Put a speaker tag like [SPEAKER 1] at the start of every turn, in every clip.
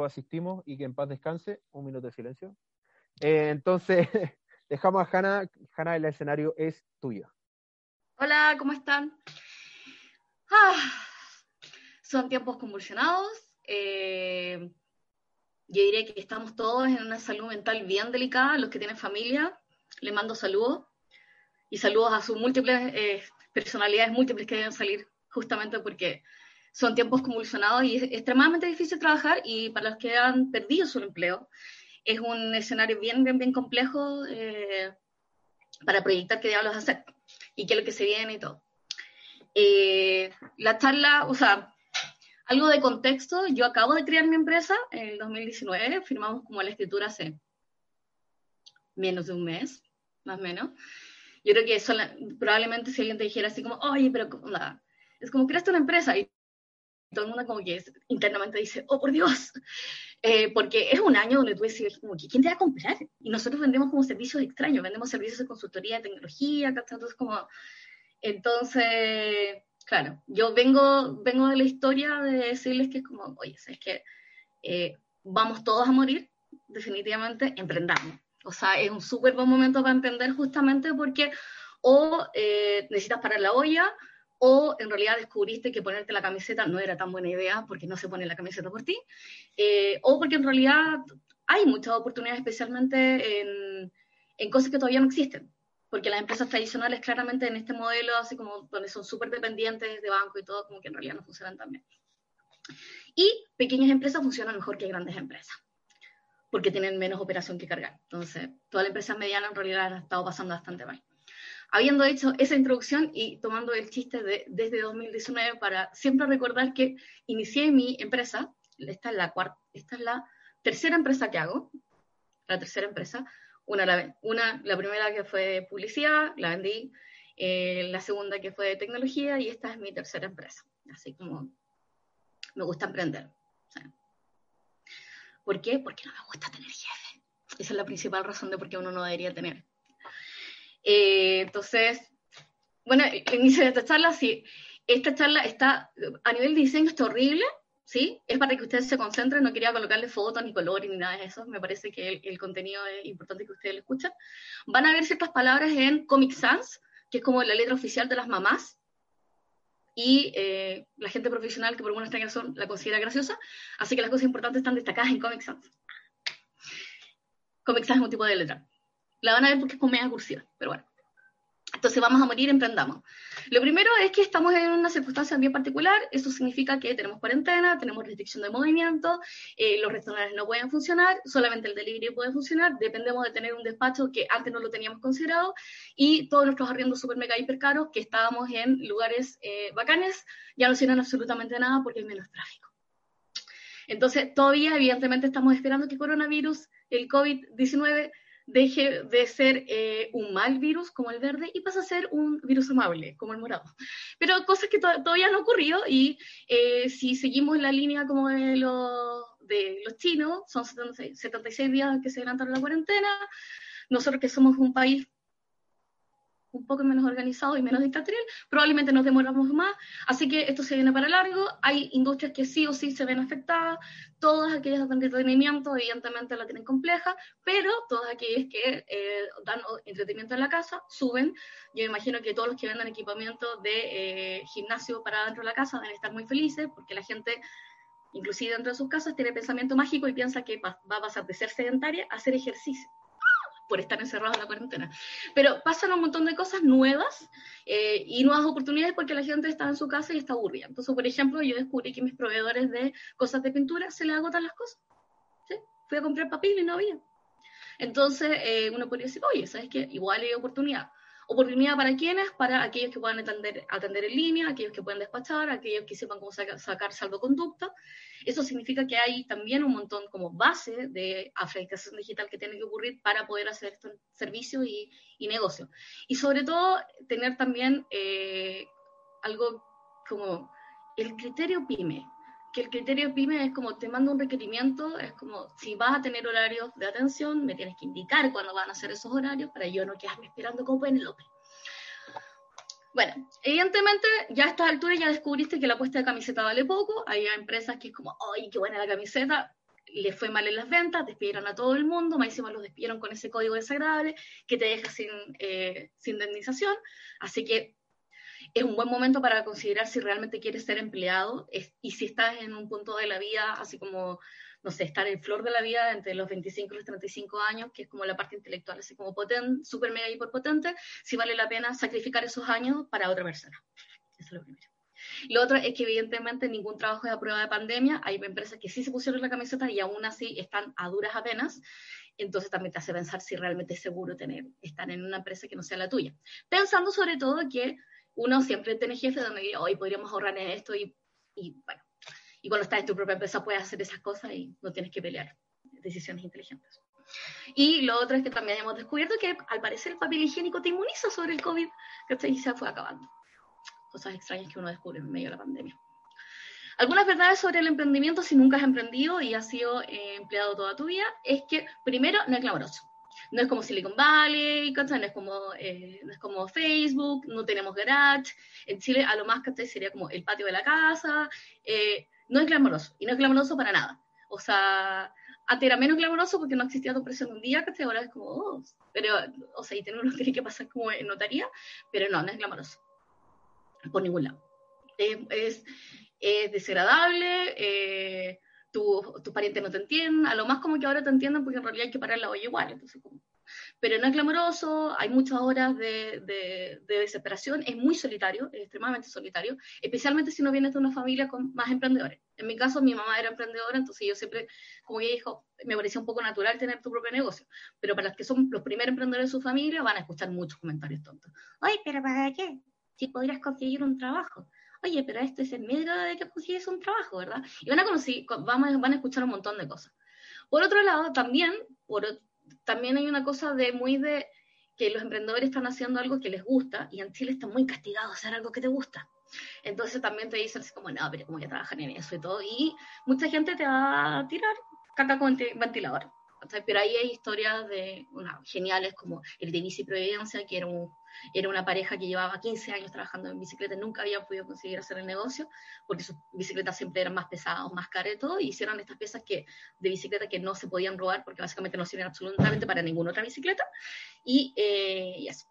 [SPEAKER 1] asistimos y que en paz descanse. Un minuto de silencio. Eh, entonces, dejamos a Hanna. Hanna, el escenario es tuyo.
[SPEAKER 2] Hola, ¿cómo están? Ah, son tiempos convulsionados. Eh, yo diré que estamos todos en una salud mental bien delicada. Los que tienen familia, les mando saludos y saludos a sus múltiples eh, personalidades múltiples que deben salir justamente porque son tiempos convulsionados y es extremadamente difícil trabajar y para los que han perdido su empleo es un escenario bien, bien, bien complejo eh, para proyectar qué diablos hacer y qué es lo que se viene y todo. Eh, la charla, o sea, algo de contexto, yo acabo de crear mi empresa en el 2019, firmamos como la escritura hace menos de un mes, más o menos. Yo creo que probablemente si alguien te dijera así como, oye, pero es como creaste una empresa y todo el mundo como que internamente dice, oh, por Dios, eh, porque es un año donde tú decides, como, ¿quién te va a comprar? Y nosotros vendemos como servicios extraños, vendemos servicios de consultoría de tecnología, entonces como, entonces, claro, yo vengo, vengo de la historia de decirles que es como, oye, es que eh, vamos todos a morir, definitivamente, emprendamos. O sea, es un súper buen momento para emprender justamente porque o eh, necesitas parar la olla, o en realidad descubriste que ponerte la camiseta no era tan buena idea porque no se pone la camiseta por ti, eh, o porque en realidad hay muchas oportunidades, especialmente en, en, cosas que todavía no existen, porque las empresas tradicionales claramente en este modelo, así como donde son súper dependientes de banco y todo, como que en realidad no funcionan tan bien. Y pequeñas empresas funcionan mejor que grandes empresas, porque tienen menos operación que cargar. Entonces, todas las empresas medianas en realidad han estado pasando bastante mal habiendo hecho esa introducción y tomando el chiste de, desde 2019 para siempre recordar que inicié mi empresa, esta es la, cuarta, esta es la tercera empresa que hago, la tercera empresa, una la, primera que fue de publicidad, la vendí, eh, la segunda que fue de tecnología y esta es mi tercera empresa, así como me gusta emprender. ¿Por qué? Porque no me gusta tener jefe. Esa es la principal razón de por qué uno no debería tener. Eh, entonces, bueno, el inicio de esta charla, sí, esta charla está, a nivel de diseño está horrible, ¿sí? Es para que ustedes se concentren, no quería colocarle fotos ni colores ni nada de eso, me parece que el, contenido es importante que ustedes lo escuchen. Van a ver ciertas palabras en Comic Sans, que es como la letra oficial de las mamás, y eh, la gente profesional que por alguna extraña razón la considera graciosa, así que las cosas importantes están destacadas en Comic Sans. Comic Sans es un tipo de letra. La van a ver porque es comedia cursiva, pero bueno. Entonces vamos a morir, emprendamos. Lo primero es que estamos en una circunstancia bien particular, eso significa que tenemos cuarentena, tenemos restricción de movimiento, eh, los restaurantes no pueden funcionar, solamente el delivery puede funcionar, dependemos de tener un despacho que antes no lo teníamos considerado y todos nuestros arriendos super mega hiper caros que estábamos en lugares eh, bacanes ya no sirven absolutamente nada porque hay menos tráfico. Entonces todavía evidentemente estamos esperando que coronavirus, el COVID-19 deje de ser eh, un mal virus como el verde y pasa a ser un virus amable como el morado. Pero cosas que todavía no han ocurrido y eh, si seguimos la línea como de los, de los chinos, son 76, 76 días que se adelantaron la cuarentena, nosotros que somos un país un poco menos organizado y menos dictatorial, probablemente nos demoramos más, así que esto se viene para largo, hay industrias que sí o sí se ven afectadas, todas aquellas de entretenimiento evidentemente la tienen compleja, pero todas aquellas que eh, dan entretenimiento en la casa suben, yo imagino que todos los que venden equipamiento de eh, gimnasio para dentro de la casa deben estar muy felices, porque la gente inclusive dentro de sus casas tiene pensamiento mágico y piensa que va a pasar de ser sedentaria a hacer ejercicio por estar encerrados en la cuarentena. Pero pasan un montón de cosas nuevas eh, y nuevas oportunidades porque la gente está en su casa y está aburrida. Entonces, por ejemplo, yo descubrí que mis proveedores de cosas de pintura se les agotan las cosas. ¿sí? Fui a comprar papel y no había. Entonces, eh, uno podría decir, oye, ¿sabes qué? Igual hay oportunidad. Oportunidad para quiénes? Para aquellos que puedan atender, atender en línea, aquellos que pueden despachar, aquellos que sepan cómo sacar, sacar salvoconducta. Eso significa que hay también un montón como base de afectación digital que tiene que ocurrir para poder hacer estos servicios y, y negocio. Y sobre todo, tener también eh, algo como el criterio PYME, que el criterio PYME es como te mando un requerimiento, es como si vas a tener horarios de atención, me tienes que indicar cuándo van a ser esos horarios para yo no quedarme esperando como Penelope. Bueno, evidentemente ya a esta altura ya descubriste que la puesta de camiseta vale poco, hay empresas que es como, ¡ay, qué buena la camiseta! le fue mal en las ventas, despidieron a todo el mundo, más encima los despidieron con ese código desagradable que te deja sin, eh, sin indemnización. Así que es un buen momento para considerar si realmente quieres ser empleado y si estás en un punto de la vida, así como, no sé, estar en flor de la vida entre los 25 y los 35 años, que es como la parte intelectual, así como potente, súper mega hiperpotente, si vale la pena sacrificar esos años para otra persona. Eso es lo primero. Lo otro es que evidentemente ningún trabajo es a prueba de pandemia. Hay empresas que sí se pusieron la camiseta y aún así están a duras apenas. Entonces también te hace pensar si realmente es seguro tener, estar en una empresa que no sea la tuya. Pensando sobre todo que uno siempre tiene jefe donde dice, hoy podríamos ahorrar en esto y, y, bueno, y cuando estás en tu propia empresa puedes hacer esas cosas y no tienes que pelear decisiones inteligentes. Y lo otro es que también hemos descubierto que al parecer el papel higiénico te inmuniza sobre el COVID, que y se fue acabando cosas extrañas que uno descubre en medio de la pandemia. Algunas verdades sobre el emprendimiento, si nunca has emprendido y has sido eh, empleado toda tu vida, es que primero no es glamoroso. No es como Silicon Valley, No es como, eh, no es como Facebook, no tenemos garage. En Chile a lo más que sería como el patio de la casa. Eh, no es glamoroso, y no es glamoroso para nada. O sea, antes era menos glamoroso porque no existía tu presión un día, ¿cachai? Ahora es como, oh, pero, o sea, y uno tiene que pasar como en notaría, pero no, no es glamoroso por ningún lado. es, es, desagradable, eh, tus tu parientes no te entienden, a lo más como que ahora te entienden porque en realidad hay que parar la olla igual, entonces como, pero no es glamoroso, hay muchas horas de, de, desesperación, es muy solitario, es extremadamente solitario, especialmente si no vienes de una familia con más emprendedores. En mi caso, mi mamá era emprendedora, entonces yo siempre, como ella dijo, me parecía un poco natural tener tu propio negocio, pero para los que son los primeros emprendedores de su familia van a escuchar muchos comentarios tontos. Ay, pero ¿para qué? si podrías conseguir un trabajo. Oye, pero esto es el medio de que consigues un trabajo, ¿verdad? Y van a, conocer, van a escuchar un montón de cosas. Por otro lado, también, por, también hay una cosa de muy de que los emprendedores están haciendo algo que les gusta y en Chile están muy castigados a hacer algo que te gusta. Entonces también te dicen así como, no, pero como que trabajan en eso y todo. Y mucha gente te va a tirar caca con ventilador. Pero ahí hay historias de, geniales como el de Bici Providencia, que era un era una pareja que llevaba 15 años trabajando en bicicleta, nunca habían podido conseguir hacer el negocio porque sus bicicletas siempre eran más pesadas, más caras y todo, y hicieron estas piezas que, de bicicleta que no se podían robar porque básicamente no sirven absolutamente para ninguna otra bicicleta. Y, eh, eso.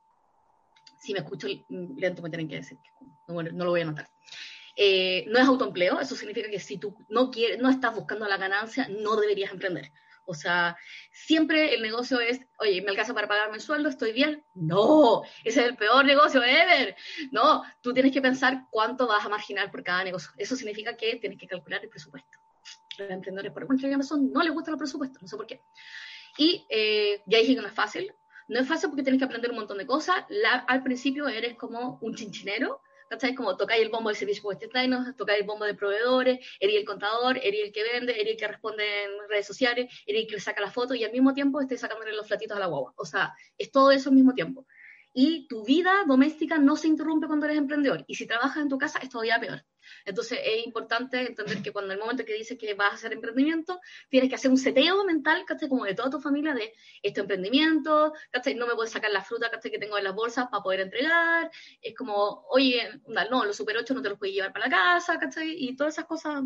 [SPEAKER 2] Si me escucho lento, me tienen que decir no, no lo voy a notar. Eh, no es autoempleo, eso significa que si tú no, quieres, no estás buscando la ganancia, no deberías emprender. O sea, siempre el negocio es, oye, ¿me alcanza para pagarme el sueldo? ¿Estoy bien? No, ese es el peor negocio ever. No, tú tienes que pensar cuánto vas a marginar por cada negocio. Eso significa que tienes que calcular el presupuesto. Los emprendedores, por alguna razón, no les gusta el presupuesto, no sé por qué. Y eh, ya dije que no es fácil. No es fácil porque tienes que aprender un montón de cosas. al principio eres como un chinchinero, ¿cachai? Como tocáis el bombo de servicios tocáis el bombo de proveedores, eres el contador, eres el que vende, eres el que responde en redes sociales, eres el que saca la foto y al mismo tiempo estés sacándole los flatitos a la guagua. O sea, es todo eso al mismo tiempo. Y tu vida doméstica no se interrumpe cuando eres emprendedor. Y si trabajas en tu casa es todavía peor. Entonces es importante entender que cuando el momento que dices que vas a hacer emprendimiento, tienes que hacer un seteo mental, ¿cachai? Como de toda tu familia, de este emprendimiento, ¿cachai? No me puedes sacar la fruta, ¿cachai? Que tengo en las bolsas para poder entregar. Es como, oye, no, los Super 8 no te los puedes llevar para la casa, ¿cachai? Y todas esas cosas,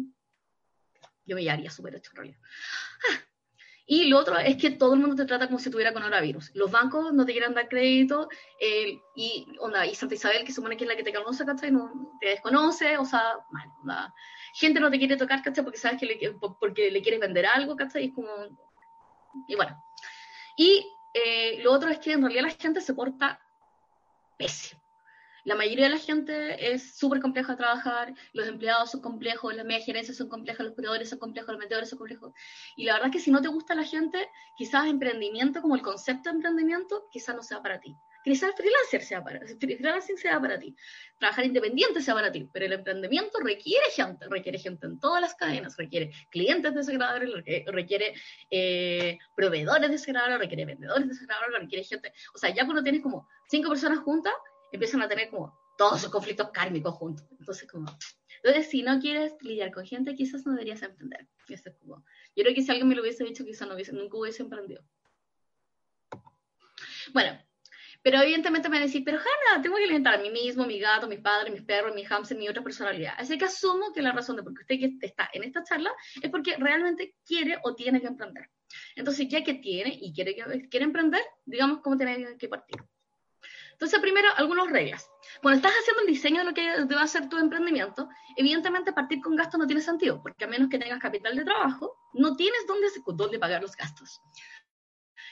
[SPEAKER 2] yo me haría Super 8 en realidad. Ah, y lo otro es que todo el mundo te trata como si tuviera coronavirus. Los bancos no te quieren dar crédito y, onda, y Santa Isabel, que supone que es la que te conoce, ¿cachai? No, te desconoce, o sea, mal. Gente no te quiere tocar, ¿cachai? Porque sabes que le, porque le quieres vender algo, ¿cachai? Y es como... Y bueno. Y eh, lo otro es que en realidad la gente se porta pésimo. La mayoría de la gente es súper compleja de trabajar, los empleados son complejos, las medias gerencias son complejas, los proveedores son complejos, los vendedores son complejos. Y la verdad es que si no te gusta la gente, quizás emprendimiento, como el concepto de emprendimiento, quizás no sea para ti. Quizás freelancer sea para, freelancing sea para ti, trabajar independiente sea para ti, pero el emprendimiento requiere gente, requiere gente en todas las cadenas, requiere clientes desagradables, requiere eh, proveedores desagradables, requiere vendedores desagradables, requiere gente, o sea, ya cuando tienes como cinco personas juntas, empiezan a tener como todos esos conflictos kármicos juntos. Entonces, como, entonces, si no quieres lidiar con gente, quizás no deberías emprender. Eso es como, yo creo que si alguien me lo hubiese dicho, quizás no hubiese, nunca hubiese emprendido. Bueno, Pero evidentemente me van a decir, pero Hanna, tengo que alimentar a mí mismo, mi gato, mis padres, mis perros, mis hamsters, mi otra personalidad. Así que asumo que la razón de por qué usted está en esta charla es porque realmente quiere o tiene que emprender. Entonces, ya que tiene y quiere, quiere emprender, digamos cómo tiene que partir. Entonces, primero, algunas reglas. Cuando estás haciendo el diseño de lo que va a ser tu emprendimiento, evidentemente partir con gastos no tiene sentido, porque a menos que tengas capital de trabajo, no tienes dónde pagar los gastos.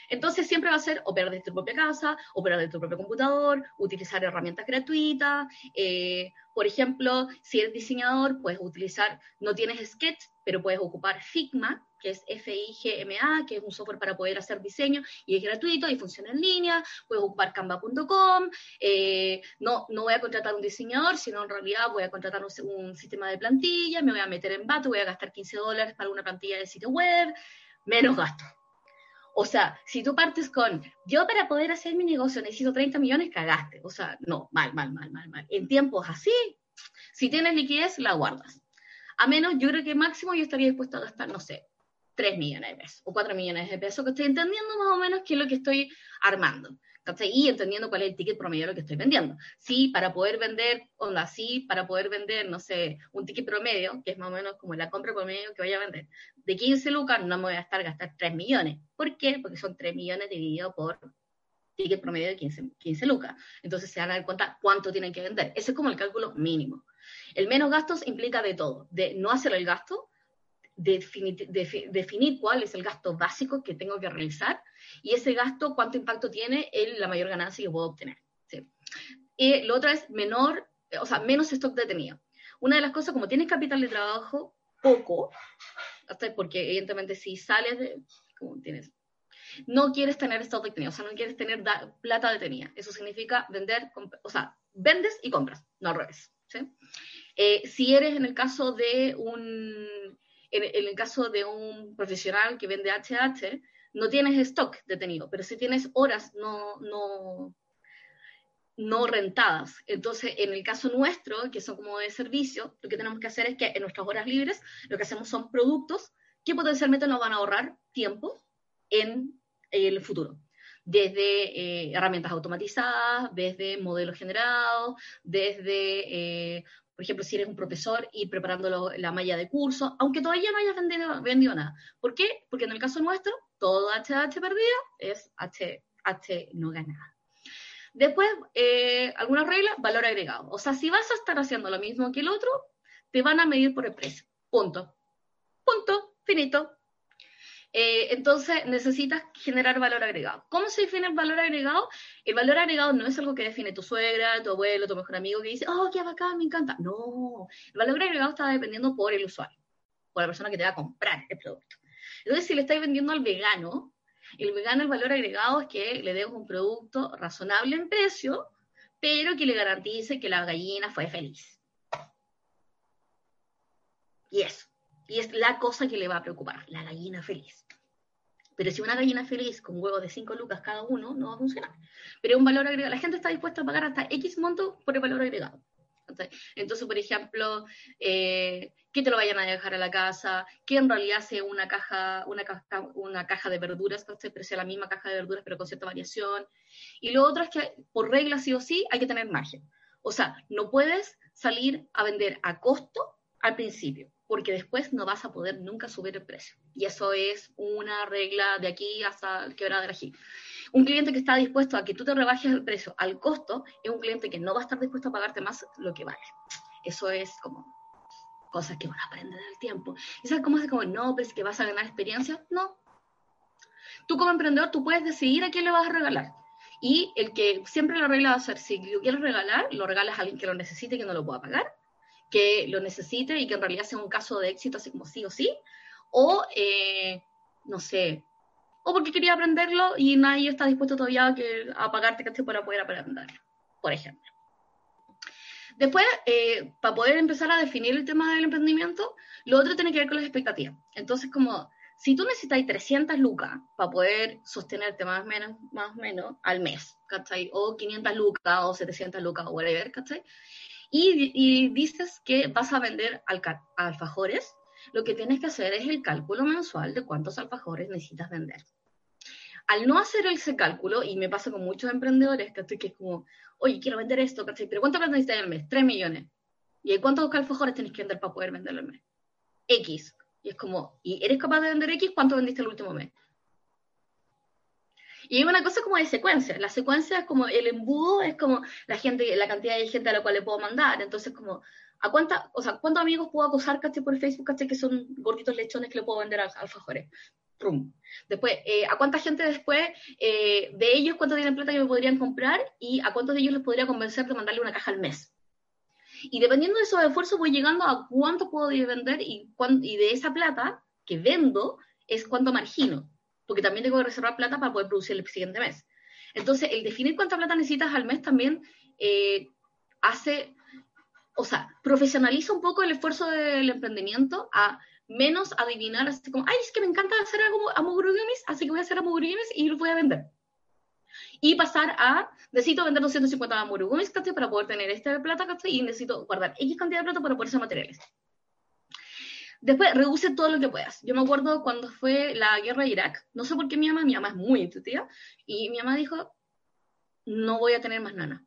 [SPEAKER 2] Entonces siempre va a ser operar desde tu propia casa, operar desde tu propio computador, utilizar herramientas gratuitas. Eh, por ejemplo, si eres diseñador, puedes utilizar, no tienes Sketch, pero puedes ocupar Figma, que es F-I-G-M-A, que es un software para poder hacer diseño y es gratuito y funciona en línea. Puedes ocupar canva.com. Eh, no, no voy a contratar un diseñador, sino en realidad voy a contratar un, sistema de plantilla, me voy a meter en Bato, voy a gastar 15 dólares para una plantilla de sitio web, menos gastos. O sea, si tú partes con, yo para poder hacer mi negocio necesito 30 millones, cagaste. O sea, no, mal, mal, mal, mal, mal. En tiempos así, si tienes liquidez, la guardas. A menos, yo creo que máximo yo estaría dispuesto a gastar, no sé, 3 millones de pesos o 4 millones de pesos, que estoy entendiendo más o menos qué es lo que estoy armando. Y entendiendo cuál es el ticket promedio de lo que estoy vendiendo. Sí, para poder vender, onda, sí, para poder vender, no sé, un ticket promedio, que es más o menos como la compra promedio que voy a vender, de 15 lucas, no me voy a estar gastar 3 millones. ¿Por qué? Porque son 3 millones dividido por ticket promedio de 15, 15 lucas. Entonces se van a dar cuenta cuánto tienen que vender. Ese es como el cálculo mínimo. El menos gastos implica de todo, de no hacer el gasto, definir, definir cuál es el gasto básico que tengo que realizar y ese gasto cuánto impacto tiene en la mayor ganancia que puedo obtener. Y lo otro es menor, o sea, menos stock detenido. Una de las cosas, como tienes capital de trabajo, poco, porque evidentemente si sales de, como tienes, no quieres tener stock detenido, o sea, no quieres tener plata detenida. Eso significa vender, o sea, vendes y compras, no al revés. Eh, si eres en el caso de un en, el caso de un profesional que vende HH, no tienes stock detenido, pero si tienes horas no, no, no rentadas. Entonces, en el caso nuestro, que son como de servicio, lo que tenemos que hacer es que en nuestras horas libres lo que hacemos son productos que potencialmente nos van a ahorrar tiempo en el futuro. Desde eh, herramientas automatizadas, desde modelos generados, desde eh, por ejemplo, si eres un profesor y preparando la malla de curso, aunque todavía no hayas vendido, nada. ¿Por qué? Porque en el caso nuestro, todo HH perdido es HH no ganada. Después, eh, algunas reglas, valor agregado. O sea, si vas a estar haciendo lo mismo que el otro, te van a medir por el precio. Punto. Punto. Finito. Eh, entonces necesitas generar valor agregado. ¿Cómo se define el valor agregado? El valor agregado no es algo que define tu suegra, tu abuelo, tu mejor amigo que dice, oh, qué bacán, me encanta. No, el valor agregado está dependiendo por el usuario, por la persona que te va a comprar el producto. Entonces, si le estáis vendiendo al vegano, el vegano el valor agregado es que le des un producto razonable en precio, pero que le garantice que la gallina fue feliz. Y eso. Y es la cosa que le va a preocupar, la gallina feliz. Pero si una gallina feliz con huevos de 5 lucas cada uno, no va a funcionar. Pero un valor agregado, la gente está dispuesta a pagar hasta X monto por el valor agregado. Entonces, por ejemplo, eh, que te lo vayan a dejar a la casa, que en realidad sea una caja, una caja, una caja de verduras, pero sea la misma caja de verduras, pero con cierta variación. Y lo otro es que, por regla sí o sí, hay que tener margen. O sea, no puedes salir a vender a costo al principio porque después no vas a poder nunca subir el precio. Y eso es una regla de aquí hasta el quebrado de aquí. Un cliente que está dispuesto a que tú te rebajes el precio al costo es un cliente que no va a estar dispuesto a pagarte más lo que vale. Eso es como cosas que van a aprender el tiempo. ¿Y sabes cómo es como, no, pues que vas a ganar experiencia? No. Tú como emprendedor, tú puedes decidir a quién le vas a regalar. Y el que siempre la regla va a ser, si lo quieres regalar, lo regalas a alguien que lo necesite y que no lo pueda pagar que lo necesite y que en realidad sea un caso de éxito, así como sí o sí, o eh, no sé, o porque quería aprenderlo y nadie está dispuesto todavía a, que, a pagarte para poder aprenderlo, por ejemplo. Después, eh, para poder empezar a definir el tema del emprendimiento, lo otro tiene que ver con las expectativas. Entonces, como si tú necesitas 300 lucas para poder sostenerte más o menos, más o menos al mes, ¿cachai? O 500 lucas o 700 lucas o whatever, ¿cachai? Y, dices que vas a vender alfajores, lo que tienes que hacer es el cálculo mensual de cuántos alfajores necesitas vender. al no hacer ese cálculo, y me pasa con muchos emprendedores, ¿cachai? Que es como, oye, quiero vender esto, ¿cachai? Pero ¿cuánto plata necesitas mes? 3 millones. ¿Y cuántos alfajores tenés que vender para poder venderlo al mes? X. Y es como, ¿y eres capaz de vender X? ¿Cuánto vendiste el último mes? Y hay una cosa como de secuencia. La secuencia es como el embudo, es como la gente, la cantidad de gente a la cual le puedo mandar. Entonces, como, ¿a cuánta, o sea, cuántos amigos puedo acosar, caché, por Facebook, caché, que son gorditos lechones que le puedo vender a alfajores? Después, eh, ¿a cuánta gente después eh, de ellos, cuánto tienen plata que me podrían comprar y a cuántos de ellos les podría convencer de mandarle una caja al mes? Y dependiendo de esos esfuerzos voy llegando a cuánto puedo vender y, y de esa plata que vendo es cuánto margino, porque también tengo que reservar plata para poder producir el siguiente mes. Entonces, el definir cuánta plata necesitas al mes también eh, hace, o sea, profesionaliza un poco el esfuerzo del emprendimiento a menos adivinar así como, ay, es que me encanta hacer amogurugumis, así que voy a hacer amogurugumis y los voy a vender. Y pasar a, necesito vender 250 amogurugumis, para poder tener este plata, y necesito guardar X cantidad de plata para poder hacer materiales. Después, reduce todo lo que puedas. Yo me acuerdo cuando fue la guerra de Irak, no sé por qué mi mamá, mi mamá es muy intuitiva, y mi mamá dijo, no voy a tener más nana.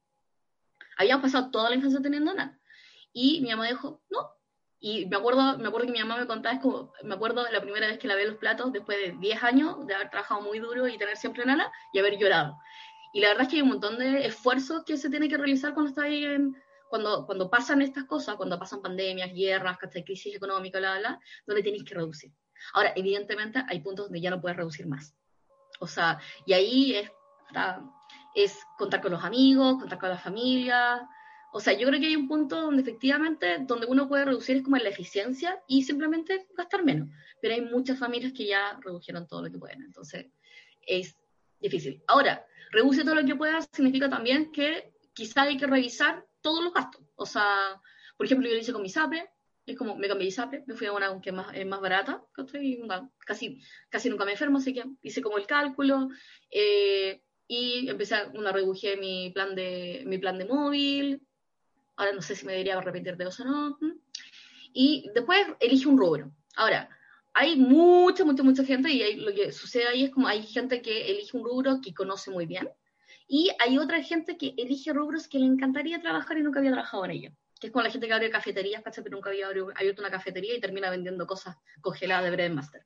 [SPEAKER 2] Habíamos pasado toda la infancia teniendo nana. Y mi mamá dijo, no, y me acuerdo, me acuerdo que mi mamá me contaba, es como, me acuerdo la primera vez que lavé los platos después de 10 años de haber trabajado muy duro y tener siempre nana y haber llorado. Y la verdad es que hay un montón de esfuerzos que se tiene que realizar cuando está ahí en, cuando, cuando pasan estas cosas, cuando pasan pandemias, guerras, crisis económica, bla, bla, donde tienes que reducir. Ahora, evidentemente hay puntos donde ya no puedes reducir más. O sea, y ahí es, es contar con los amigos, contar con la familia, o sea, yo creo que hay un punto donde efectivamente, donde uno puede reducir es como en la eficiencia y simplemente gastar menos. Pero hay muchas familias que ya redujeron todo lo que pueden, entonces es difícil. Ahora, reduce todo lo que puedas significa también que quizá hay que revisar todos los gastos. O sea, por ejemplo, yo lo hice con mi SAPE, es como me cambié de SAPE, me fui a una que es más, es más barata, casi, casi nunca me enfermo, así que hice como el cálculo. Eh, y empecé a una reduje mi plan de mi plan de móvil Ahora no sé si me debería arrepentir de eso o no. Y después elige un rubro. Ahora, hay mucha, mucha, mucha gente y lo que sucede ahí es como hay gente que elige un rubro que conoce muy bien y hay otra gente que elige rubros que le encantaría trabajar y nunca había trabajado en ello. Que es como la gente que abre cafeterías, pero nunca había abierto una cafetería y termina vendiendo cosas congeladas de Bread Master.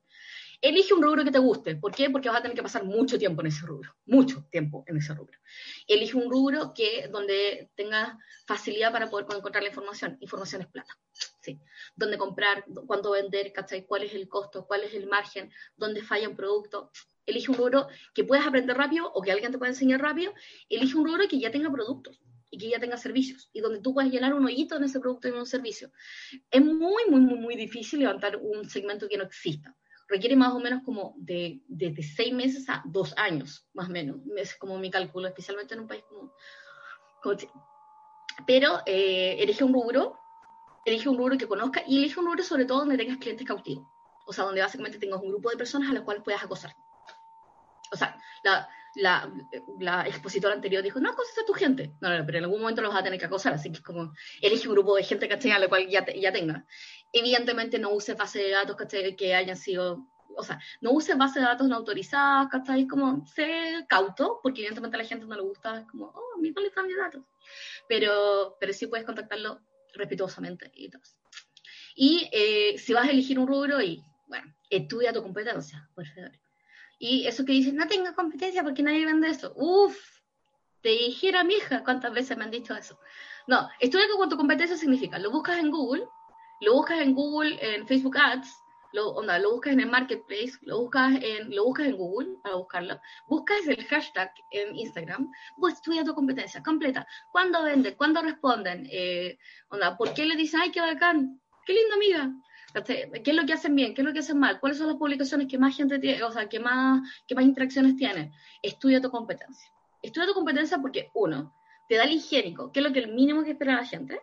[SPEAKER 2] Elige un rubro que te guste. ¿Por qué? Porque vas a tener que pasar mucho tiempo en ese rubro, mucho tiempo en ese rubro. Elige un rubro que donde tengas facilidad para poder encontrar la información. Información es plata. Sí. Dónde comprar, cuánto vender. ¿Cuál es el costo? ¿Cuál es el margen? ¿Dónde falla un producto? Elige un rubro que puedas aprender rápido o que alguien te pueda enseñar rápido. Elige un rubro que ya tenga productos y que ya tenga servicios y donde tú puedas llenar un hoyito en ese producto y en un servicio. Es muy, muy, muy, muy difícil levantar un segmento que no exista requiere más o menos como de, de, seis meses a dos años, más o menos. Es como mi cálculo, especialmente en un país como... pero eh, elige un rubro, elige un rubro que conozca y elige un rubro sobre todo donde tengas clientes cautivos. O sea, donde básicamente tengas un grupo de personas a las cuales puedas acosar. O sea, la, la, la, expositora anterior dijo, no acoses a tu gente. No, no, pero en algún momento los vas a tener que acosar, así que es como, elige un grupo de gente, ¿cachai? A la cual ya, ya tenga. Evidentemente no use base de datos, Que hayan sido, o sea, no use base de datos no autorizadas, ¿cachai? Como, sé cauto, porque evidentemente a la gente no le gusta, como, oh, mi dónde están mis datos. Pero, pero sí puedes contactarlo respetuosamente y todo. Y eh, si vas a elegir un rubro y, bueno, estudia tu competencia, por favor. Y eso que dices, no tengo competencia porque nadie vende eso. Uf, te dijera mi hija cuántas veces me han dicho eso. No, estudia con tu competencia significa, lo buscas en Google, lo buscas en Google, en Facebook Ads, lo, onda, lo buscas en el Marketplace, lo buscas en, lo buscas en Google para buscarlo, buscas el hashtag en Instagram, pues estudia tu competencia completa. ¿Cuándo venden? ¿Cuándo responden? Eh, onda, ¿Por qué le dicen, ay, qué bacán? Qué linda amiga. ¿Qué es lo que hacen bien? ¿Qué es lo que hacen mal? ¿Cuáles son las publicaciones que más gente tiene, o sea, que más, que más interacciones tienen? Estudia tu competencia. Estudia tu competencia porque, uno, te da el higiénico, que es lo que el mínimo que espera la gente.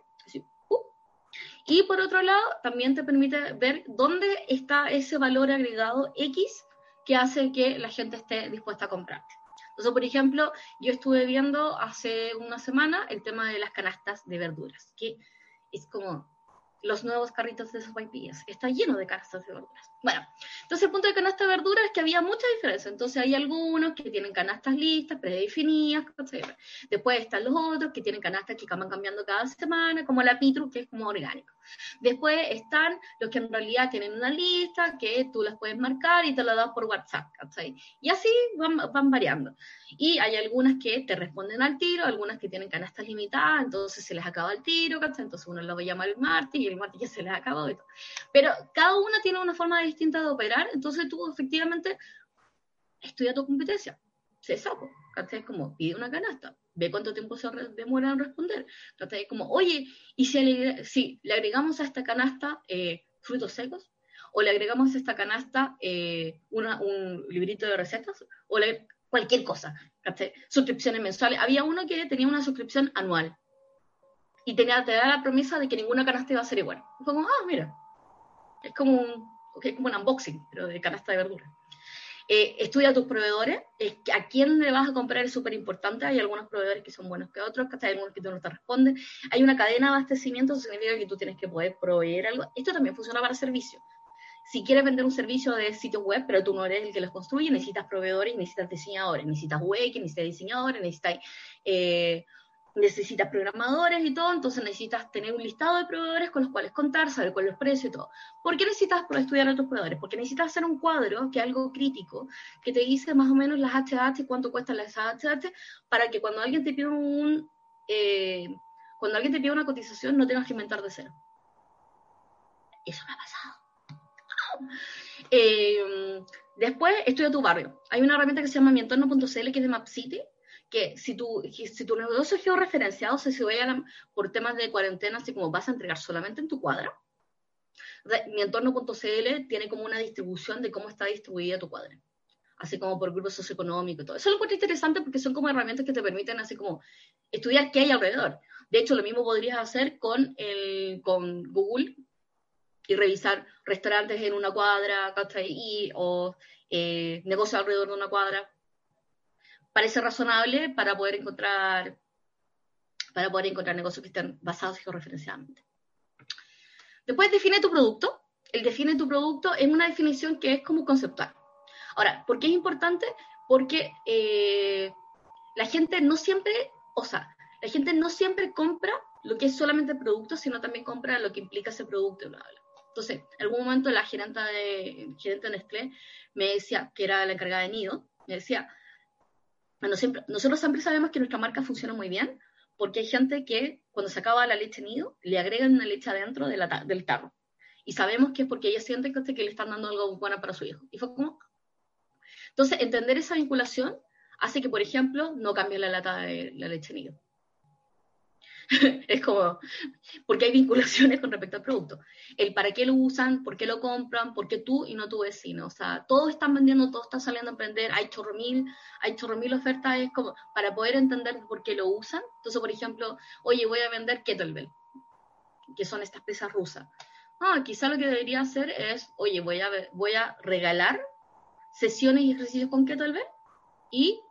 [SPEAKER 2] Y por otro lado, también te permite ver dónde está ese valor agregado X que hace que la gente esté dispuesta a comprarte. Entonces, por ejemplo, yo estuve viendo hace una semana el tema de las canastas de verduras, que es como los nuevos carritos de sopaipillas. Está lleno de canastas de verduras. Bueno, entonces el punto de canasta de verduras es que había mucha diferencia. Entonces hay algunos que tienen canastas listas, predefinidas, etc. Después están los otros que tienen canastas que van cambiando cada semana, como la Pitru, que es como orgánico. Después están los que en realidad tienen una lista que tú las puedes marcar y te la das por WhatsApp, Y así van, van variando. Y hay algunas que te responden al tiro, algunas que tienen canastas limitadas, entonces se les acaba el tiro, Entonces uno lo llama el martes y el martes ya se les acabó y todo. Pero cada una tiene una forma distinta de operar, entonces tú efectivamente estudia tu competencia, se saco, Es como pide una canasta, ve cuánto tiempo se demora en responder, Es como, oye, ¿y si le, si le agregamos a esta canasta eh, frutos secos? ¿O le agregamos a esta canasta eh, una, un librito de recetas? ¿O le, cualquier cosa? Suscripciones mensuales. Había uno que tenía una suscripción anual y tenía, te da la promesa de que ninguna canasta iba a ser igual. fue como, ah, mira, es como un, como un unboxing, pero de canasta de verdura. Eh, estudia a tus proveedores, a quién le vas a comprar es súper importante, hay algunos proveedores que son buenos que otros, hay algunos que tú no te responden, hay una cadena de abastecimiento, eso significa que tú tienes que poder proveer algo, esto también funciona para servicios. Si quieres vender un servicio de sitio web, pero tú no eres el que los construye, necesitas proveedores, necesitas diseñadores, necesitas web, necesitas diseñadores, necesitas eh, necesitas programadores y todo, entonces necesitas tener un listado de proveedores con los cuales contar, saber cuál es el precio y todo. ¿Por qué necesitas estudiar a tus proveedores? Porque necesitas hacer un cuadro, que es algo crítico, que te dice más o menos las HH cuánto cuestan las HH, para que cuando alguien te pida un, eh, cuando alguien te pida una cotización no tengas que inventar de cero. Eso me ha pasado. Eh, después, estudia tu barrio. Hay una herramienta que se llama mientorno.cl que es de MapCity, que si tu, si tu negocio es georreferenciado, se si vaya por temas de cuarentena, así como vas a entregar solamente en tu cuadra, mi entorno.cl tiene como una distribución de cómo está distribuida tu cuadra, así como por grupos socioeconómicos y todo. Eso lo encuentro interesante porque son como herramientas que te permiten así como estudiar qué hay alrededor. De hecho, lo mismo podrías hacer con, el, con Google y revisar restaurantes en una cuadra, y, o eh, negocios alrededor de una cuadra parece razonable para poder encontrar para poder encontrar negocios que estén basados georreferenciadamente. Después define tu producto. El define tu producto es una definición que es como conceptual. Ahora, ¿por qué es importante? Porque eh, la gente no siempre, o sea, la gente no siempre compra lo que es solamente producto, sino también compra lo que implica ese producto. Entonces, en algún momento la gerente de, gerente de Nestlé me decía, que era la encargada de Nido, me decía, nosotros siempre sabemos que nuestra marca funciona muy bien porque hay gente que cuando se acaba la leche nido le agregan una leche adentro del tarro. Y sabemos que es porque ella siente que, que le están dando algo bueno para su hijo. Y fue como... Entonces, entender esa vinculación hace que, por ejemplo, no cambie la lata de la leche nido. es como, porque hay vinculaciones con respecto al producto. El para qué lo usan, por qué lo compran, por qué tú y no tu vecino. O sea, todos están vendiendo, todos están saliendo a emprender, hay chorro mil, hay chorro mil ofertas, es como para poder entender por qué lo usan. Entonces, por ejemplo, oye, voy a vender kettlebell, que son estas pesas rusas. Ah, quizá lo que debería hacer es, oye, voy a, voy a regalar sesiones y ejercicios con kettlebell y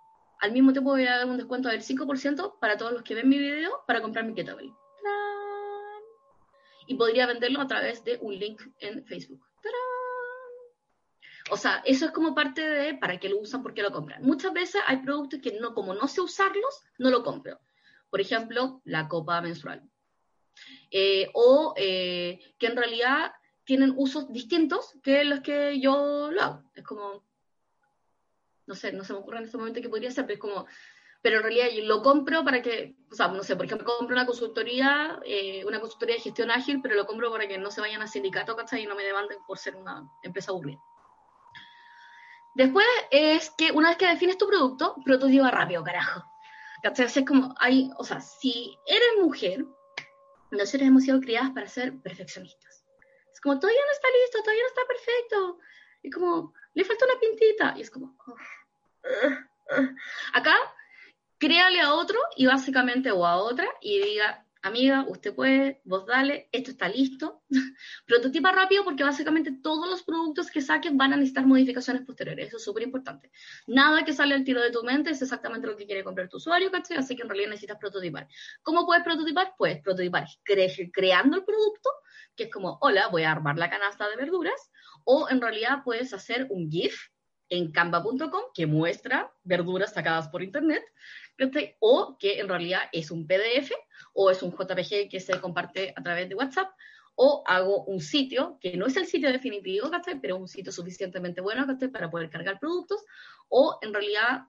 [SPEAKER 2] al mismo tiempo voy a dar un descuento del 5% para todos los que ven mi video para comprar mi kettlebell. Y podría venderlo a través de un link en Facebook. O sea, eso es como parte de para qué lo usan, por qué lo compran. Muchas veces hay productos que no, como no sé usarlos, no lo compro. Por ejemplo, la copa menstrual. Eh, o eh, que en realidad tienen usos distintos que los que yo lo hago. Es como, no sé, no se me ocurre en este momento que podría ser, pero es como, pero en realidad lo compro para que, o sea, no sé, por ejemplo, compro una consultoría, eh, una consultoría de gestión ágil, pero lo compro para que no se vayan a sindicato, ¿cachai? Y no me demanden por ser una empresa aburrida. Después es que una vez que defines tu producto, prototipa rápido, carajo. ¿Cachai? Es como, hay, o sea, si eres mujer, nosotros hemos sido criadas para ser perfeccionistas. Es como, todavía no está listo, todavía no está perfecto. Y como, le falta una pintita. Y es como, Acá, créale a otro y básicamente o a otra y diga, amiga, usted puede, vos dale, esto está listo. Prototipa rápido porque básicamente todos los productos que saques van a necesitar modificaciones posteriores. Eso es súper importante. Nada que sale al tiro de tu mente es exactamente lo que quiere comprar tu usuario, ¿cachai? Así que en realidad necesitas prototipar. ¿Cómo puedes prototipar? Puedes prototipar creando el producto, que es como, hola, voy a armar la canasta de verduras, o en realidad puedes hacer un GIF en canva.com que muestra verduras sacadas por internet, o que en realidad es un PDF o es un JPG que se comparte a través de WhatsApp, o hago un sitio que no es el sitio definitivo, pero un sitio suficientemente bueno para poder cargar productos, o en realidad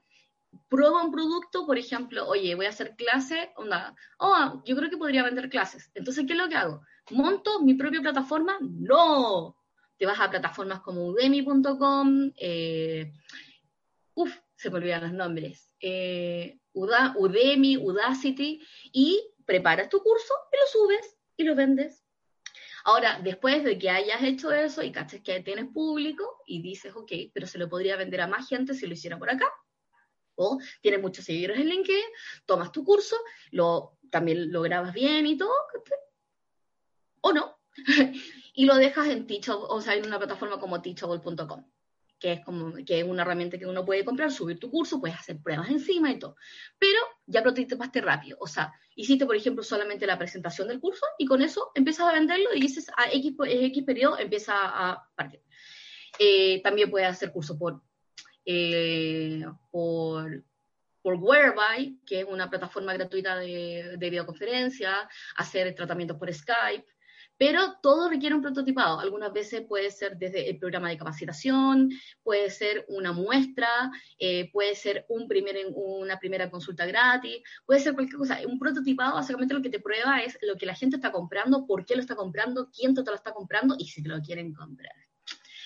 [SPEAKER 2] prueba un producto, por ejemplo, oye, voy a hacer clase, onda, oh, yo creo que podría vender clases. Entonces, ¿qué es lo que hago? ¿Monto mi propia plataforma? No. Te vas a plataformas como udemy.com, eh, uff, se me olvidan los nombres, eh, Udemy, Udacity, y preparas tu curso y lo subes y lo vendes. Ahora, después de que hayas hecho eso y caches que tienes público y dices, ok, pero se lo podría vender a más gente si lo hiciera por acá. O tienes muchos seguidores en LinkedIn, tomas tu curso, lo, también lo grabas bien y todo, o no, y lo dejas en Teachable, o sea, en una plataforma como teachable.com que es como que es una herramienta que uno puede comprar, subir tu curso, puedes hacer pruebas encima y todo. Pero ya prototipaste rápido, o sea, hiciste, por ejemplo, solamente la presentación del curso y con eso empiezas a venderlo y dices a X, X periodo empieza a partir. Eh, también puedes hacer curso por, eh, por, por Whereby, que es una plataforma gratuita de, de videoconferencia, hacer tratamientos por Skype, pero todo requiere un prototipado. Algunas veces puede ser desde el programa de capacitación, puede ser una muestra, eh, puede ser una primera consulta gratis, puede ser cualquier cosa. Un prototipado básicamente lo que te prueba es lo que la gente está comprando, por qué lo está comprando, quién te lo está comprando y si te lo quieren comprar.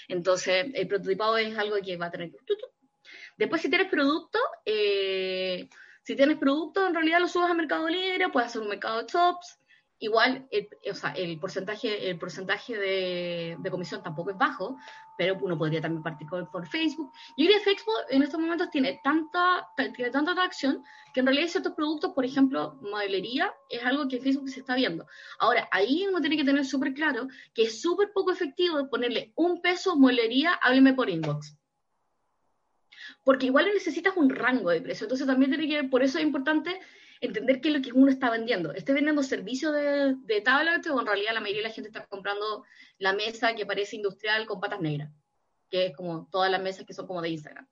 [SPEAKER 2] Entonces, el prototipado es algo que va a tener... Después, si tienes producto, eh, si tienes producto, en realidad lo subes a Mercado Libre, puedes hacer un mercado de shops, igual el, o sea, el porcentaje, el porcentaje de, de, comisión tampoco es bajo, pero uno podría también partir por Facebook. Yo diría que Facebook en estos momentos tiene tanta, tiene tanta atracción que en realidad ciertos productos, por ejemplo, modelería, es algo que Facebook se está viendo. Ahora, ahí uno tiene que tener súper claro que es súper poco efectivo ponerle un peso modelería, hábleme por inbox porque igual necesitas un rango de precio. Entonces también tiene que, por eso es importante entender qué es lo que uno está vendiendo. ¿Esté vendiendo servicio de, de tablet o en realidad la mayoría de la gente está comprando la mesa que parece industrial con patas negras? Que es como todas las mesas que son como de Instagram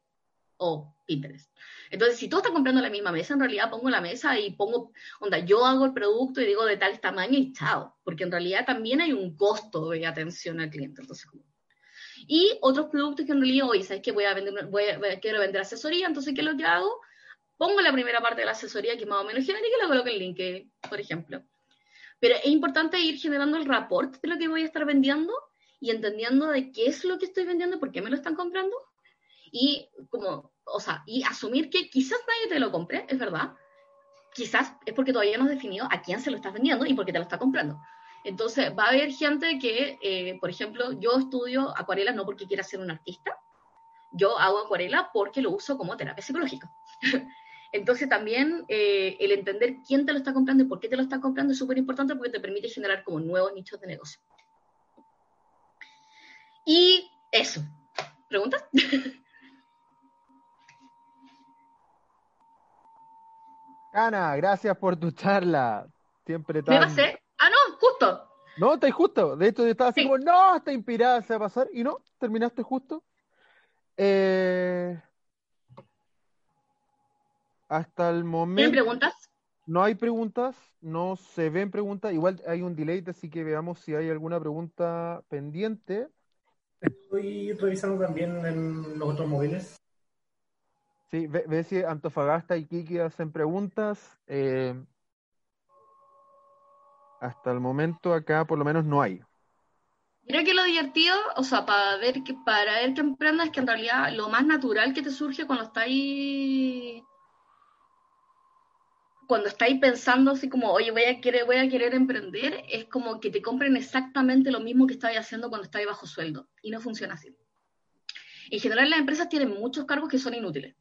[SPEAKER 2] o Pinterest. Entonces, si tú estás comprando la misma mesa, en realidad pongo la mesa y pongo, onda, yo hago el producto y digo de tal tamaño y chao, porque en realidad también hay un costo de atención al cliente. Entonces, y otros productos que en realidad, hoy, ¿sabes que Voy a vender, voy a, quiero vender asesoría, entonces, ¿qué es lo que hago? Pongo la primera parte de la asesoría, que más o menos genérica, y la coloco en link, por ejemplo. Pero es importante ir generando el rapport de lo que voy a estar vendiendo y entendiendo de qué es lo que estoy vendiendo, por qué me lo están comprando. Y como, o sea, y asumir que quizás nadie te lo compre, es verdad. Quizás es porque todavía no has definido a quién se lo estás vendiendo y por qué te lo está comprando. Entonces, va a haber gente que, eh, por ejemplo, yo estudio acuarela no porque quiera ser un artista, yo hago acuarela porque lo uso como terapia psicológica. Entonces también eh, el entender quién te lo está comprando y por qué te lo está comprando es súper importante porque te permite generar como nuevos nichos de negocio. Y eso. ¿Preguntas?
[SPEAKER 1] Ana, gracias por tu charla. Siempre tan...
[SPEAKER 2] ¿Me pasé? Ah, no, justo.
[SPEAKER 1] No, está justo. De hecho, yo estaba así como, no, está inspirada, se va a pasar. Y no, terminaste justo. Eh, hasta el momento.
[SPEAKER 2] ¿Tienen preguntas?
[SPEAKER 1] No hay preguntas, no se ven preguntas. Igual hay un delay, así que veamos si hay alguna pregunta pendiente.
[SPEAKER 3] Estoy revisando también en los otros móviles.
[SPEAKER 1] Sí, ve, si Antofagasta y Kiki hacen preguntas. Eh, hasta el momento acá por lo menos no hay.
[SPEAKER 2] Creo que lo divertido, o sea, para ver que para ver que emprendas es que en realidad lo más natural que te surge cuando estás ahí cuando estáis pensando así como, oye, voy a, querer, voy a querer emprender, es como que te compren exactamente lo mismo que estáis haciendo cuando estáis bajo sueldo. Y no funciona así. En general las empresas tienen muchos cargos que son inútiles.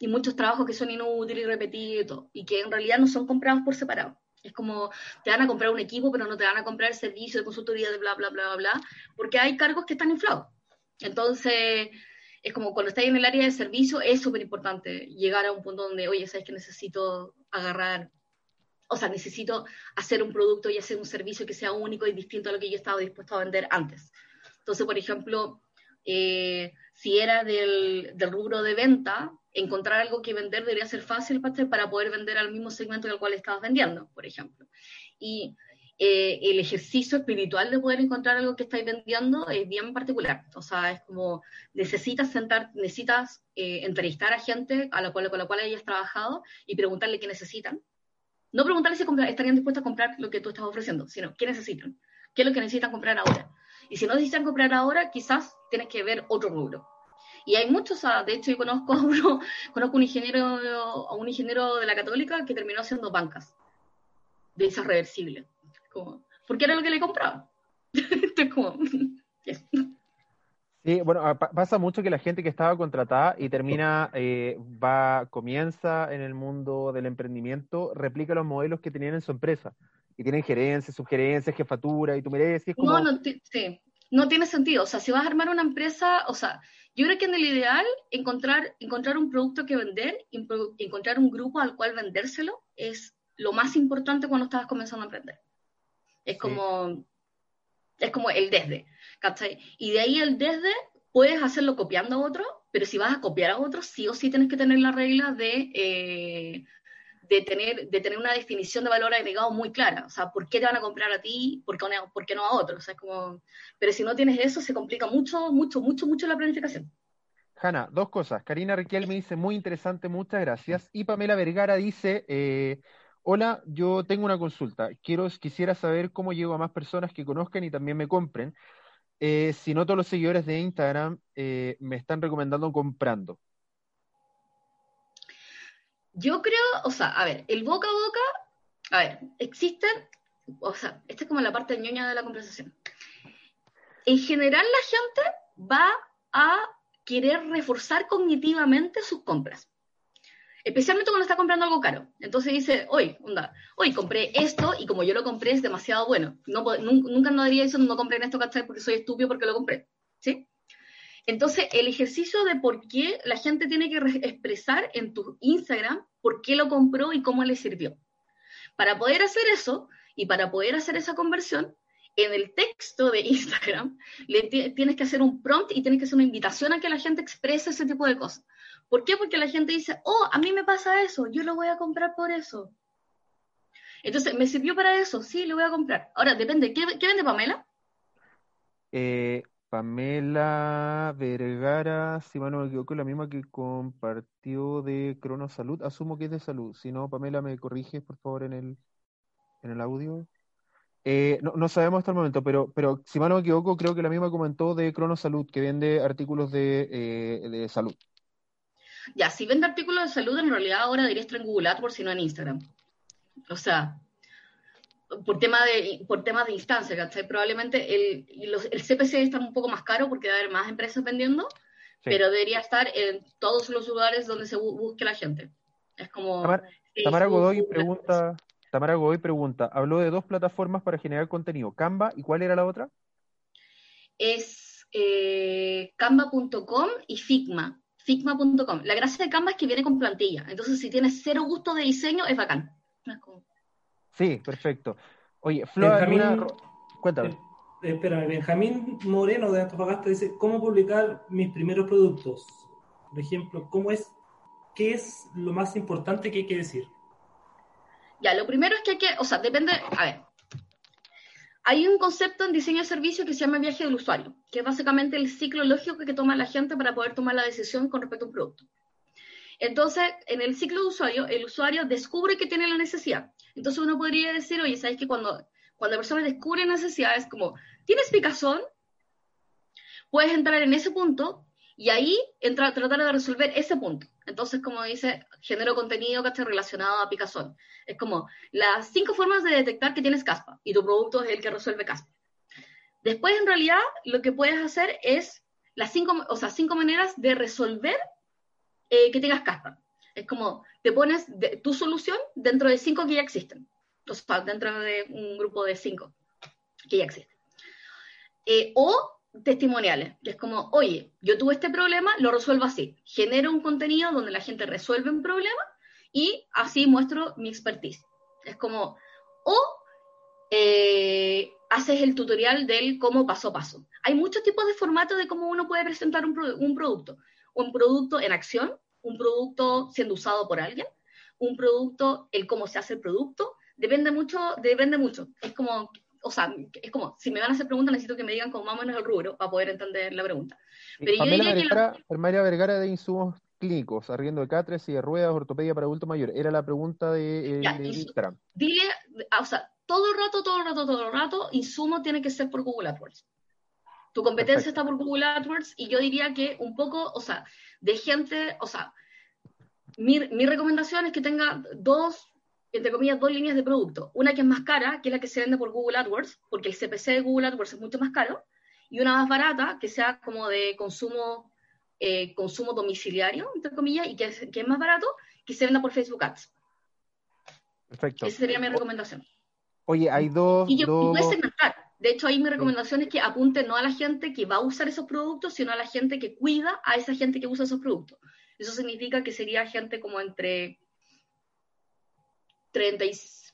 [SPEAKER 2] Y muchos trabajos que son inútiles y repetidos. Y que en realidad no son comprados por separado. Es como, te van a comprar un equipo, pero no te van a comprar el servicio de consultoría de bla, bla, bla, bla, bla, porque hay cargos que están inflados. Entonces, es como cuando estás en el área de servicio, es súper importante llegar a un punto donde, oye, sabes que necesito agarrar, o sea, necesito hacer un producto y hacer un servicio que sea único y distinto a lo que yo estaba dispuesto a vender antes. Entonces, por ejemplo, eh, si era del, del, rubro de venta, encontrar algo que vender debería ser fácil para poder vender al mismo segmento del cual estabas vendiendo, por ejemplo. Y eh, el ejercicio espiritual de poder encontrar algo que estáis vendiendo es bien particular. O sea, es como necesitas sentar, necesitas eh, entrevistar a gente a la cual, con la cual hayas trabajado y preguntarle qué necesitan. No preguntarle si estarían dispuestos a comprar lo que tú estás ofreciendo, sino qué necesitan, qué es lo que necesitan comprar ahora. Y si no necesitan comprar ahora, quizás tienes que ver otro rubro. Y hay muchos, de hecho yo conozco a uno, conozco un ingeniero, a un ingeniero de la católica que terminó haciendo bancas de esas reversibles porque era lo que le compraba.
[SPEAKER 1] Sí, bueno, pasa mucho que la gente que estaba contratada y termina, eh, va, comienza en el mundo del emprendimiento, replica los modelos que tenían en su empresa. Y tienen gerencias, subgerencias, jefatura, y tú me como...
[SPEAKER 2] No, no, sí, no tiene sentido. O sea, si vas a armar una empresa, o sea, yo creo que en el ideal, encontrar, encontrar un producto que vender, encontrar un grupo al cual vendérselo, es lo más importante cuando estás comenzando a emprender. Es como, es como el desde, ¿cachai? Y de ahí el desde puedes hacerlo copiando a otro, pero si vas a copiar a otro, sí o sí tienes que tener la regla de, eh, de, tener, de tener una definición de valor agregado muy clara. O sea, ¿por qué te van a comprar a ti? ¿Por qué, por qué no a otro? O sea, es como... Pero si no tienes eso, se complica mucho, mucho, mucho, mucho la planificación.
[SPEAKER 1] Hanna, dos cosas. Karina Riquel me dice muy interesante, muchas gracias. Y Pamela Vergara dice, eh, Hola, yo tengo una consulta. Quiero, quisiera saber cómo llego a más personas que conozcan y también me compren. Eh, si no todos los seguidores de Instagram eh, me están recomendando comprando.
[SPEAKER 2] Yo creo, o sea, a ver, el boca a boca, a ver, existen, o sea, esta es como la parte ñoña de la conversación. En general la gente va a querer reforzar cognitivamente sus compras especialmente cuando está comprando algo caro. Entonces dice, hoy, onda, hoy compré esto y como yo lo compré es demasiado bueno. No, nunca, no diría eso, no compren esto, ¿cachai? Porque soy estúpido porque lo compré. ¿Sí? Entonces, el ejercicio de por qué la gente tiene que expresar en tu Instagram por qué lo compró y cómo le sirvió. Para poder hacer eso y para poder hacer esa conversión, en el texto de Instagram le tienes que hacer un prompt y tienes que hacer una invitación a que la gente exprese ese tipo de cosas. ¿Por qué? Porque la gente dice, oh, a mí me pasa eso, yo lo voy a comprar por eso. Entonces, ¿me sirvió para eso? Sí, lo voy a comprar. Ahora, depende, ¿qué, vende Pamela?
[SPEAKER 1] Eh, Pamela Vergara, si mal no me equivoco, la misma que compartió de Crono Salud. Asumo que es de salud. Si no, Pamela, me corriges, por favor, en el, en el audio. Eh, no, sabemos hasta el momento, pero, pero si mal no me equivoco, creo que la misma comentó de Crono Salud, que vende artículos de, eh, de salud.
[SPEAKER 2] Ya, si vende artículos de salud, en realidad ahora estar en Google AdWords, si no en Instagram. O sea, por tema de, por temas de instancia, ¿cachai? Probablemente el, el CPC está un poco más caro porque va a haber más empresas vendiendo, pero debería estar en todos los lugares donde se busque la gente. Es como...
[SPEAKER 1] Tamara, Godoy pregunta... Tamara Godoy pregunta, habló de dos plataformas para generar contenido, Canva, ¿y cuál era la otra?
[SPEAKER 2] Es eh, canva.com y Figma figma.com. La gracia de Canva es que viene con plantilla. Entonces, si tienes cero gusto de diseño, es bacán.
[SPEAKER 1] Sí, perfecto. Oye, Flor, Benjamín, cuéntame.
[SPEAKER 3] Eh, espérame, Benjamín Moreno de Antofagasta dice, ¿cómo publicar mis primeros productos? Por ejemplo, ¿cómo es, qué es lo más importante que hay que decir?
[SPEAKER 2] Ya, lo primero es que hay que, o sea, depende, a ver, hay un concepto en diseño de servicio que se llama viaje del usuario, que es básicamente el ciclo lógico que toma la gente para poder tomar la decisión con respecto a un producto. Entonces, en el ciclo de usuario, el usuario descubre que tiene la necesidad. Entonces uno podría decir, oye, ¿sabes que cuando, cuando la persona descubre necesidades como, ¿tienes picazón? Puedes entrar en ese punto y ahí entra, tratar de resolver ese punto. Entonces, como dice, genero contenido que esté relacionado a picazón. Es como las cinco formas de detectar que tienes caspa y tu producto es el que resuelve caspa. Después, en realidad, lo que puedes hacer es las cinco, o sea, cinco maneras de resolver eh, que tengas caspa. Es como te pones tu solución dentro de cinco que ya existen. o sea, dentro de un grupo de cinco que ya existe. Eh, o testimoniales, que es como, oye, yo tuve este problema, lo resuelvo así. Genero un contenido donde la gente resuelve un problema y así muestro mi expertise. Es como, o eh, haces el tutorial del cómo paso a paso. Hay muchos tipos de formatos de cómo uno puede presentar un, un producto. Un producto en acción, un producto siendo usado por alguien, un producto, el cómo se hace el producto, depende mucho, depende mucho. Es como, o sea, es como, si me van a hacer preguntas, necesito que me digan como más o menos el rubro para poder entender la pregunta.
[SPEAKER 1] Pero yo diría Vergara, que María Vergara de insumos clínicos, arriendo de catres y de ruedas, ortopedia para adulto mayor. Era la pregunta de, eh, Instagram.
[SPEAKER 2] Dile, o sea, todo el rato, todo el rato, todo el rato, insumo tiene que ser por Google AdWords. Tu competencia está por Google AdWords y yo diría que un poco, o sea, de gente, o sea, mi, mi recomendación es que tenga dos entre comillas, dos líneas de producto. Una que es más cara, que es la que se vende por Google AdWords, porque el CPC de Google AdWords es mucho más caro, y una más barata, que sea como de consumo, eh, consumo domiciliario, entre comillas, y que es, más barato, que se venda por Facebook Ads.
[SPEAKER 1] Perfecto.
[SPEAKER 2] Esa sería mi recomendación.
[SPEAKER 1] Oye, hay dos...
[SPEAKER 2] Y yo puedes segmentar. De hecho, ahí mi recomendación es que apunte no a la gente que va a usar esos productos, sino a la gente que cuida a esa gente que usa esos productos. Eso significa que sería gente como entre 30,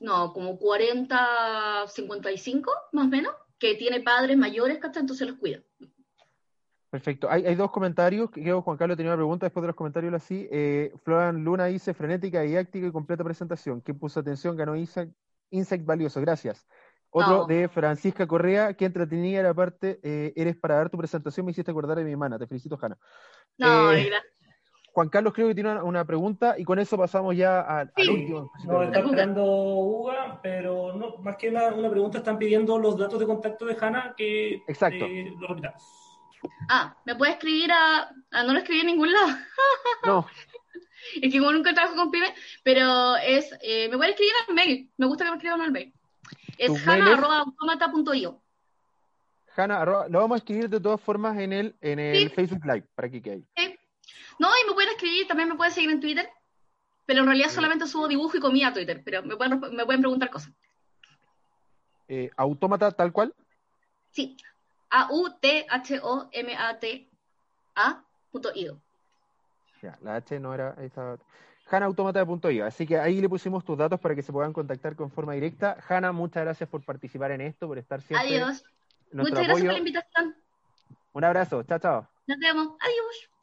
[SPEAKER 2] no, como 40, 55, más o menos, que tiene padres mayores, hasta entonces los cuida.
[SPEAKER 1] Perfecto. Hay, hay dos comentarios. Creo Juan Carlos tenía una pregunta después de los comentarios así. Eh, Florian Luna dice frenética, didáctica y completa presentación. ¿Quién puso atención? Ganó Insect, Insect valioso. Gracias. Otro de Francisca Correa, que entretenida la parte, eh, eres para dar tu presentación, me hiciste acordar de mi hermana. Te felicito, Hanna.
[SPEAKER 2] No, eh, gracias.
[SPEAKER 1] Juan Carlos creo que tiene una, pregunta y con eso pasamos ya al, último.
[SPEAKER 3] No, está esperando Uga, pero no, más que una, una, pregunta, están pidiendo los datos de contacto de Hanna que
[SPEAKER 1] Exacto.
[SPEAKER 3] Eh, lo repitamos.
[SPEAKER 2] Ah, ¿me puede escribir a, No lo escribí en ningún lado.
[SPEAKER 1] No.
[SPEAKER 2] es que como nunca trabajo con pyme, pero es... Eh, me puede escribir al mail. Me gusta que me escriban al mail. Es hanna.automata.io.
[SPEAKER 1] Hanna, lo vamos a escribir de todas formas en el, en el Facebook Live, para que quede
[SPEAKER 2] ahí. No, y me pueden escribir, también me pueden seguir en Twitter, pero en realidad solamente subo dibujo y comida a Twitter, pero me pueden, me pueden preguntar cosas.
[SPEAKER 1] Eh, ¿Autómata tal cual?
[SPEAKER 2] Sí, A-U-T-H-O-M-A-T-A.io.
[SPEAKER 1] Ya, la H no era esa. HanaAutomata.io. Así que ahí le pusimos tus datos para que se puedan contactar con forma directa. Hanna, muchas gracias por participar en esto, por estar siempre.
[SPEAKER 2] Adiós. Muchas gracias por la invitación.
[SPEAKER 1] Un abrazo. Chao, chao.
[SPEAKER 2] Nos vemos. Adiós.